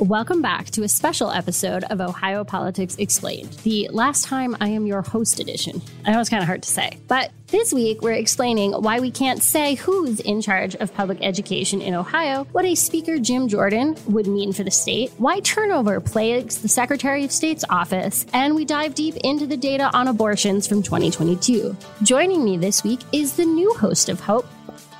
Welcome back to a special episode of Ohio Politics Explained, the last time I am your host edition. I know it's kind of hard to say, but this week we're explaining why we can't say who's in charge of public education in Ohio, what a Speaker Jim Jordan would mean for the state, why turnover plagues the Secretary of State's office, and we dive deep into the data on abortions from 2022. Joining me this week is the new host of OPE,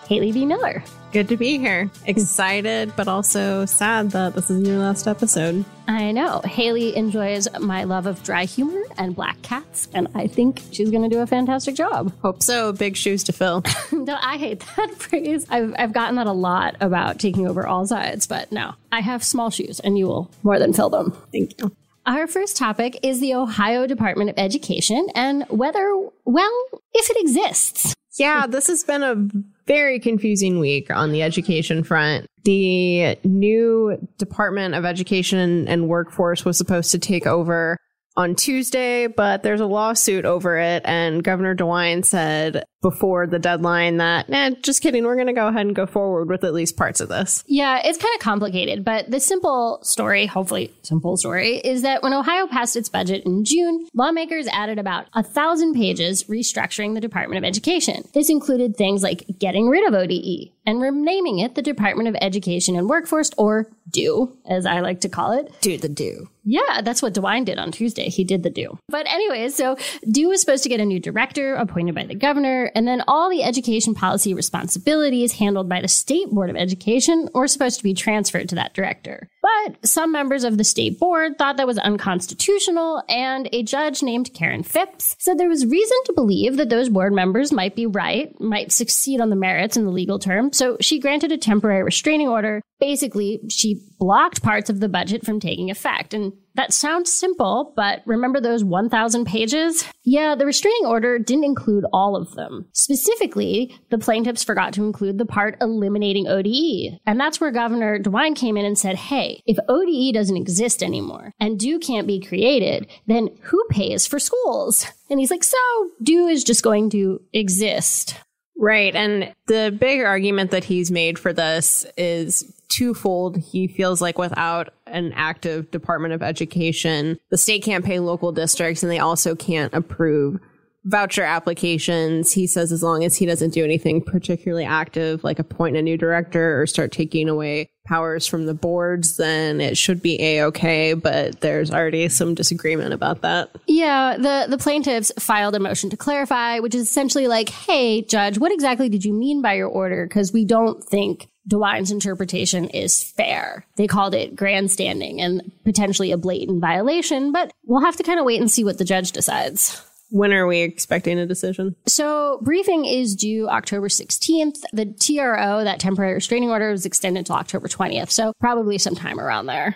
Haley BeMiller. Good to be here. Excited, but also sad that this is your last episode. I know. Haley enjoys my love of dry humor and black cats, and I think she's going to do a fantastic job. Hope so. Big shoes to fill. no, I hate that phrase. I've, I've gotten that a lot about taking over all sides, but no, I have small shoes, and you will more than fill them. Thank you. Our first topic is the Ohio Department of Education and whether, well, if it exists. Yeah, this has been a very confusing week on the education front. The new Department of Education and Workforce was supposed to take over on Tuesday, but there's a lawsuit over it. And Governor DeWine said before the deadline that, eh, just kidding, we're going to go ahead and go forward with at least parts of this. Yeah, it's kind of complicated, but the simple story, hopefully simple story, is that when Ohio passed its budget in June, lawmakers added about a thousand pages restructuring the Department of Education. This included things like getting rid of ODE and renaming it the Department of Education and Workforce, or DO, as I like to call it. Do the do. Yeah, that's what DeWine did on Tuesday. He did the do. But anyways, so DO was supposed to get a new director appointed by the governor, and then all the education policy responsibilities handled by the State Board of Education were supposed to be transferred to that director. But some members of the state board thought that was unconstitutional, and a judge named Karen Phipps said there was reason to believe that those board members might be right, might succeed on the merits in the legal term, so she granted a temporary restraining order. Basically, she blocked parts of the budget from taking effect, and that sounds simple, but remember those 1,000 pages? Yeah, the restraining order didn't include all of them. Specifically, the plaintiffs forgot to include the part eliminating ODE. And that's where Governor DeWine came in and said, hey, if ODE doesn't exist anymore and DO can't be created, then who pays for schools? And he's like, so DO is just going to exist. Right. And the big argument that he's made for this is twofold. He feels like without an active Department of Education, the state can't pay local districts and they also can't approve voucher applications. He says as long as he doesn't do anything particularly active, like appoint a new director or start taking away powers from the boards, then it should be a okay. But there's already some disagreement about that. Yeah, the the plaintiffs filed a motion to clarify, which is essentially like, "Hey, judge, what exactly did you mean by your order? Because we don't think." DeWine's interpretation is fair. They called it grandstanding and potentially a blatant violation, but we'll have to kind of wait and see what the judge decides. When are we expecting a decision? So, briefing is due October 16th. The TRO, that temporary restraining order, was extended to October 20th. So, probably sometime around there.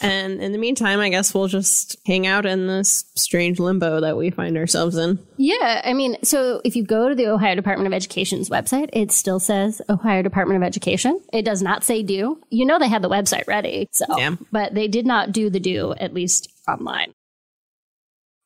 And in the meantime, I guess we'll just hang out in this strange limbo that we find ourselves in. Yeah. I mean, so if you go to the Ohio Department of Education's website, it still says Ohio Department of Education. It does not say do. You know, they had the website ready. So, Yeah. but they did not do the do, at least online.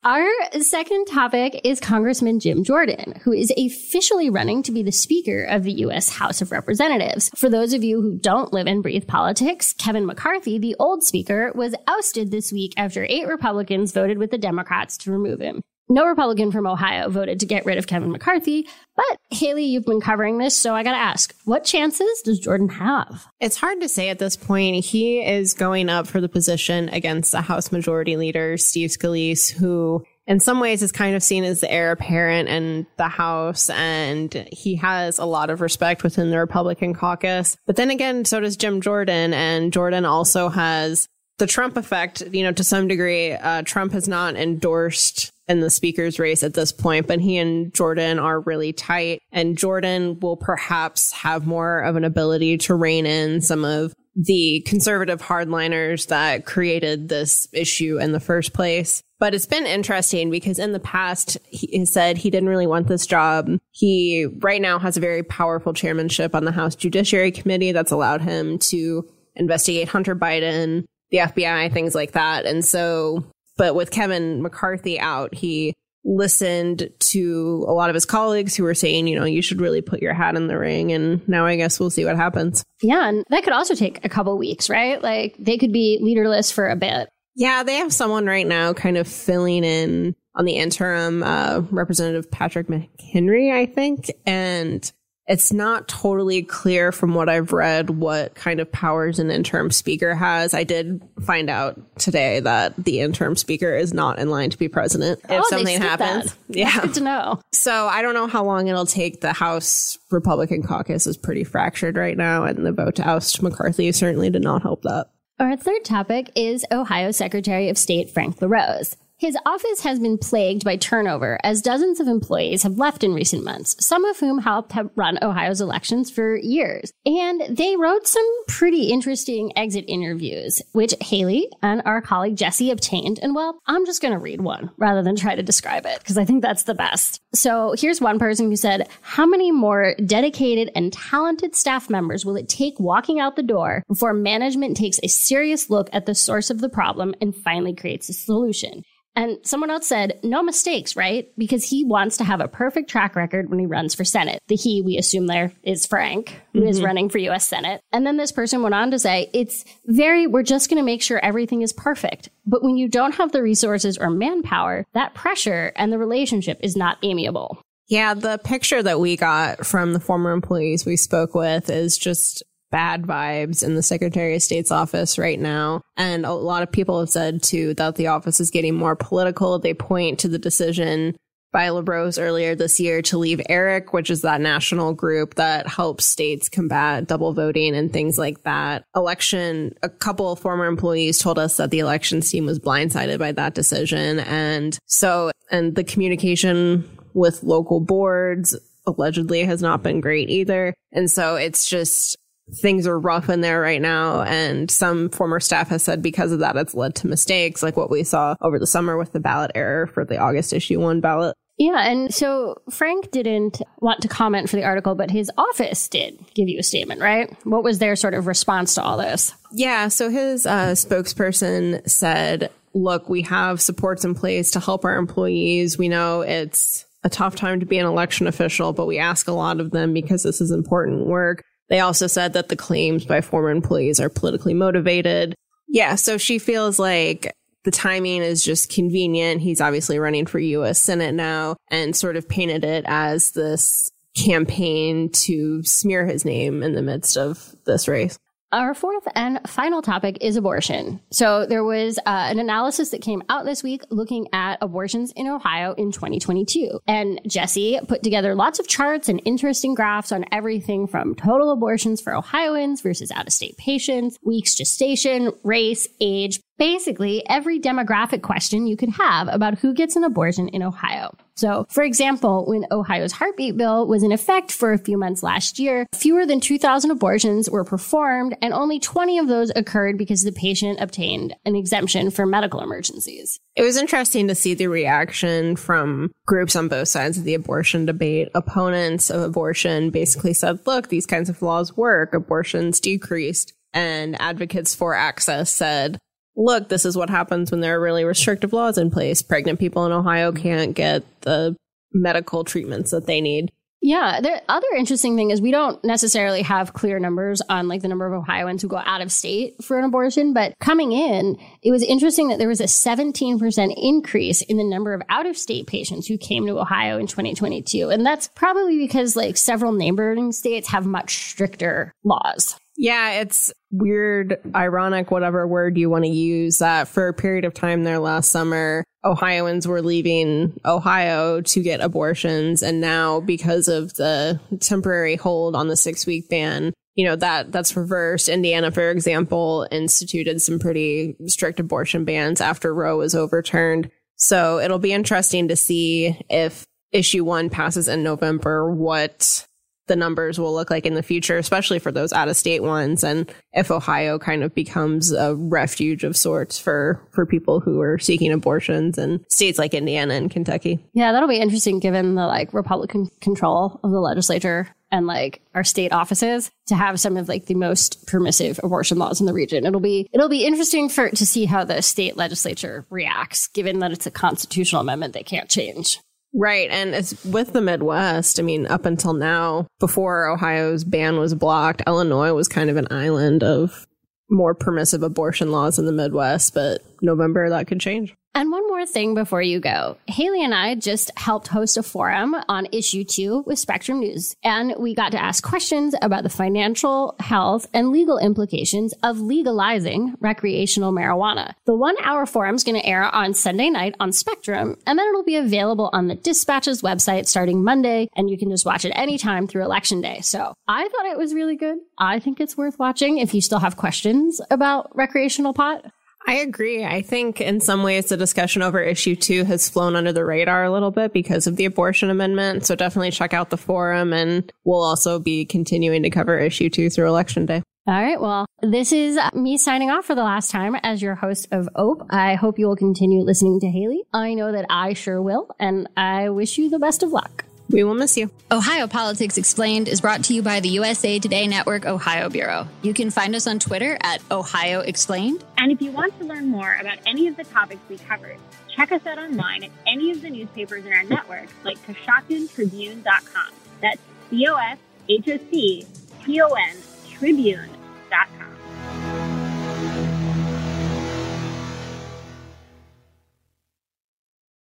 Our second topic is Congressman Jim Jordan, who is officially running to be the Speaker of the U.S. House of Representatives. For those of you who don't live and breathe politics, Kevin McCarthy, the old Speaker, was ousted this week after eight Republicans voted with the Democrats to remove him. No Republican from Ohio voted to get rid of Kevin McCarthy, but Haley, you've been covering this, so I gotta ask, what chances does Jordan have? It's hard to say at this point. He is going up for the position against the House Majority Leader, Steve Scalise, who in some ways is kind of seen as the heir apparent in the House, and he has a lot of respect within the Republican caucus. But then again, so does Jim Jordan, and Jordan also has the Trump effect, you know, to some degree. Uh, Trump has not endorsed in the speaker's race at this point, but he and Jordan are really tight, and Jordan will perhaps have more of an ability to rein in some of the conservative hardliners that created this issue in the first place. But it's been interesting because in the past, he said he didn't really want this job. He right now has a very powerful chairmanship on the House Judiciary Committee that's allowed him to investigate Hunter Biden, the FBI, things like that. And so but with Kevin McCarthy out, he listened to a lot of his colleagues who were saying, you know, you should really put your hat in the ring. And now I guess we'll see what happens. Yeah. And that could also take a couple weeks, right? Like they could be leaderless for a bit. Yeah. They have someone right now kind of filling in on the interim, uh, Representative Patrick McHenry, I think. And it's not totally clear from what I've read what kind of powers an interim speaker has. I did find out today that the interim speaker is not in line to be president if Oh, something skipped happens. that. Yeah. Good to know. So I don't know how long it'll take. The House Republican caucus is pretty fractured right now, and the vote to oust McCarthy certainly did not help that. Our third topic is Ohio Secretary of State Frank LaRose. His office has been plagued by turnover as dozens of employees have left in recent months, some of whom helped run Ohio's elections for years. And they wrote some pretty interesting exit interviews, which Haley and our colleague Jesse obtained. And well, I'm just going to read one rather than try to describe it because I think that's the best. So here's one person who said, How many more dedicated and talented staff members will it take walking out the door before management takes a serious look at the source of the problem and finally creates a solution? And someone else said, no mistakes, right? Because he wants to have a perfect track record when he runs for Senate. The he we assume there is Frank, who is mm-hmm. running for US Senate. And then this person went on to say, it's very, we're just going to make sure everything is perfect. But when you don't have the resources or manpower, that pressure and the relationship is not amiable. Yeah, the picture that we got from the former employees we spoke with is just bad vibes in the Secretary of State's office right now. And a lot of people have said too that the office is getting more political. They point to the decision by LaRose earlier this year to leave ERIC, which is that national group that helps states combat double voting and things like that. Election, a couple of former employees told us that the elections team was blindsided by that decision. And so, and the communication with local boards allegedly has not been great either. And so it's just, things are rough in there right now. And some former staff has said because of that, it's led to mistakes like what we saw over the summer with the ballot error for the August issue one ballot. Yeah, and so Frank didn't want to comment for the article, but his office did give you a statement, right? What was their sort of response to all this? Yeah. So his uh, spokesperson said, look, we have supports in place to help our employees. We know it's a tough time to be an election official, but we ask a lot of them because this is important work. They also said that the claims by former employees are politically motivated. Yeah. So she feels like the timing is just convenient. He's obviously running for U.S. Senate now and sort of painted it as this campaign to smear his name in the midst of this race. Our fourth and final topic is abortion. So there was uh, an analysis that came out this week looking at abortions in Ohio in 2022. And Jesse put together lots of charts and interesting graphs on everything from total abortions for Ohioans versus out of state patients, weeks gestation, race, age, basically every demographic question you could have about who gets an abortion in Ohio. So, for example, when Ohio's heartbeat bill was in effect for a few months last year, fewer than 2,000 abortions were performed, and only 20 of those occurred because the patient obtained an exemption for medical emergencies. It was interesting to see the reaction from groups on both sides of the abortion debate. Opponents of abortion basically said, look, these kinds of laws work, abortions decreased. And advocates for access said, look, this is what happens when there are really restrictive laws in place. Pregnant people in Ohio can't get the medical treatments that they need. Yeah, the other interesting thing is we don't necessarily have clear numbers on like the number of Ohioans who go out of state for an abortion, but coming in, it was interesting that there was a 17% increase in the number of out of state patients who came to Ohio in 2022. And that's probably because like several neighboring states have much stricter laws. Yeah, it's weird, ironic, whatever word you want to use, that for a period of time there last summer, Ohioans were leaving Ohio to get abortions. And now, because of the temporary hold on the six week ban, you know, that that's reversed. Indiana, for example, instituted some pretty strict abortion bans after Roe was overturned. So it'll be interesting to see if issue one passes in November, what the numbers will look like in the future, especially for those out of state ones. And if Ohio kind of becomes a refuge of sorts for, for people who are seeking abortions and states like Indiana and Kentucky. Yeah, that'll be interesting given the like Republican control of the legislature and like our state offices to have some of like the most permissive abortion laws in the region. It'll be it'll be interesting for to see how the state legislature reacts given that it's a constitutional amendment they can't change. Right. And it's with the Midwest. I mean, up until now, before Ohio's ban was blocked, Illinois was kind of an island of more permissive abortion laws in the Midwest, but November that could change. And one more thing before you go. Haley and I just helped host a forum on issue two with Spectrum News. And we got to ask questions about the financial, health, and legal implications of legalizing recreational marijuana. The one hour forum is going to air on Sunday night on Spectrum, and then it'll be available on the Dispatch's website starting Monday, and you can just watch it anytime through Election Day. So I thought it was really good. I think it's worth watching if you still have questions about recreational pot. I agree. I think in some ways the discussion over issue two has flown under the radar a little bit because of the abortion amendment. So definitely check out the forum and we'll also be continuing to cover issue two through election day. All right. Well, this is me signing off for the last time as your host of OPE. I hope you will continue listening to Haley. I know that I sure will, and I wish you the best of luck. We will miss you. Ohio Politics Explained is brought to you by the USA Today Network Ohio Bureau. You can find us on Twitter at Ohio Explained. And if you want to learn more about any of the topics we covered, check us out online at any of the newspapers in our network, like CoshoctonTribune.com. That's C O S H O C T O N Tribune.com.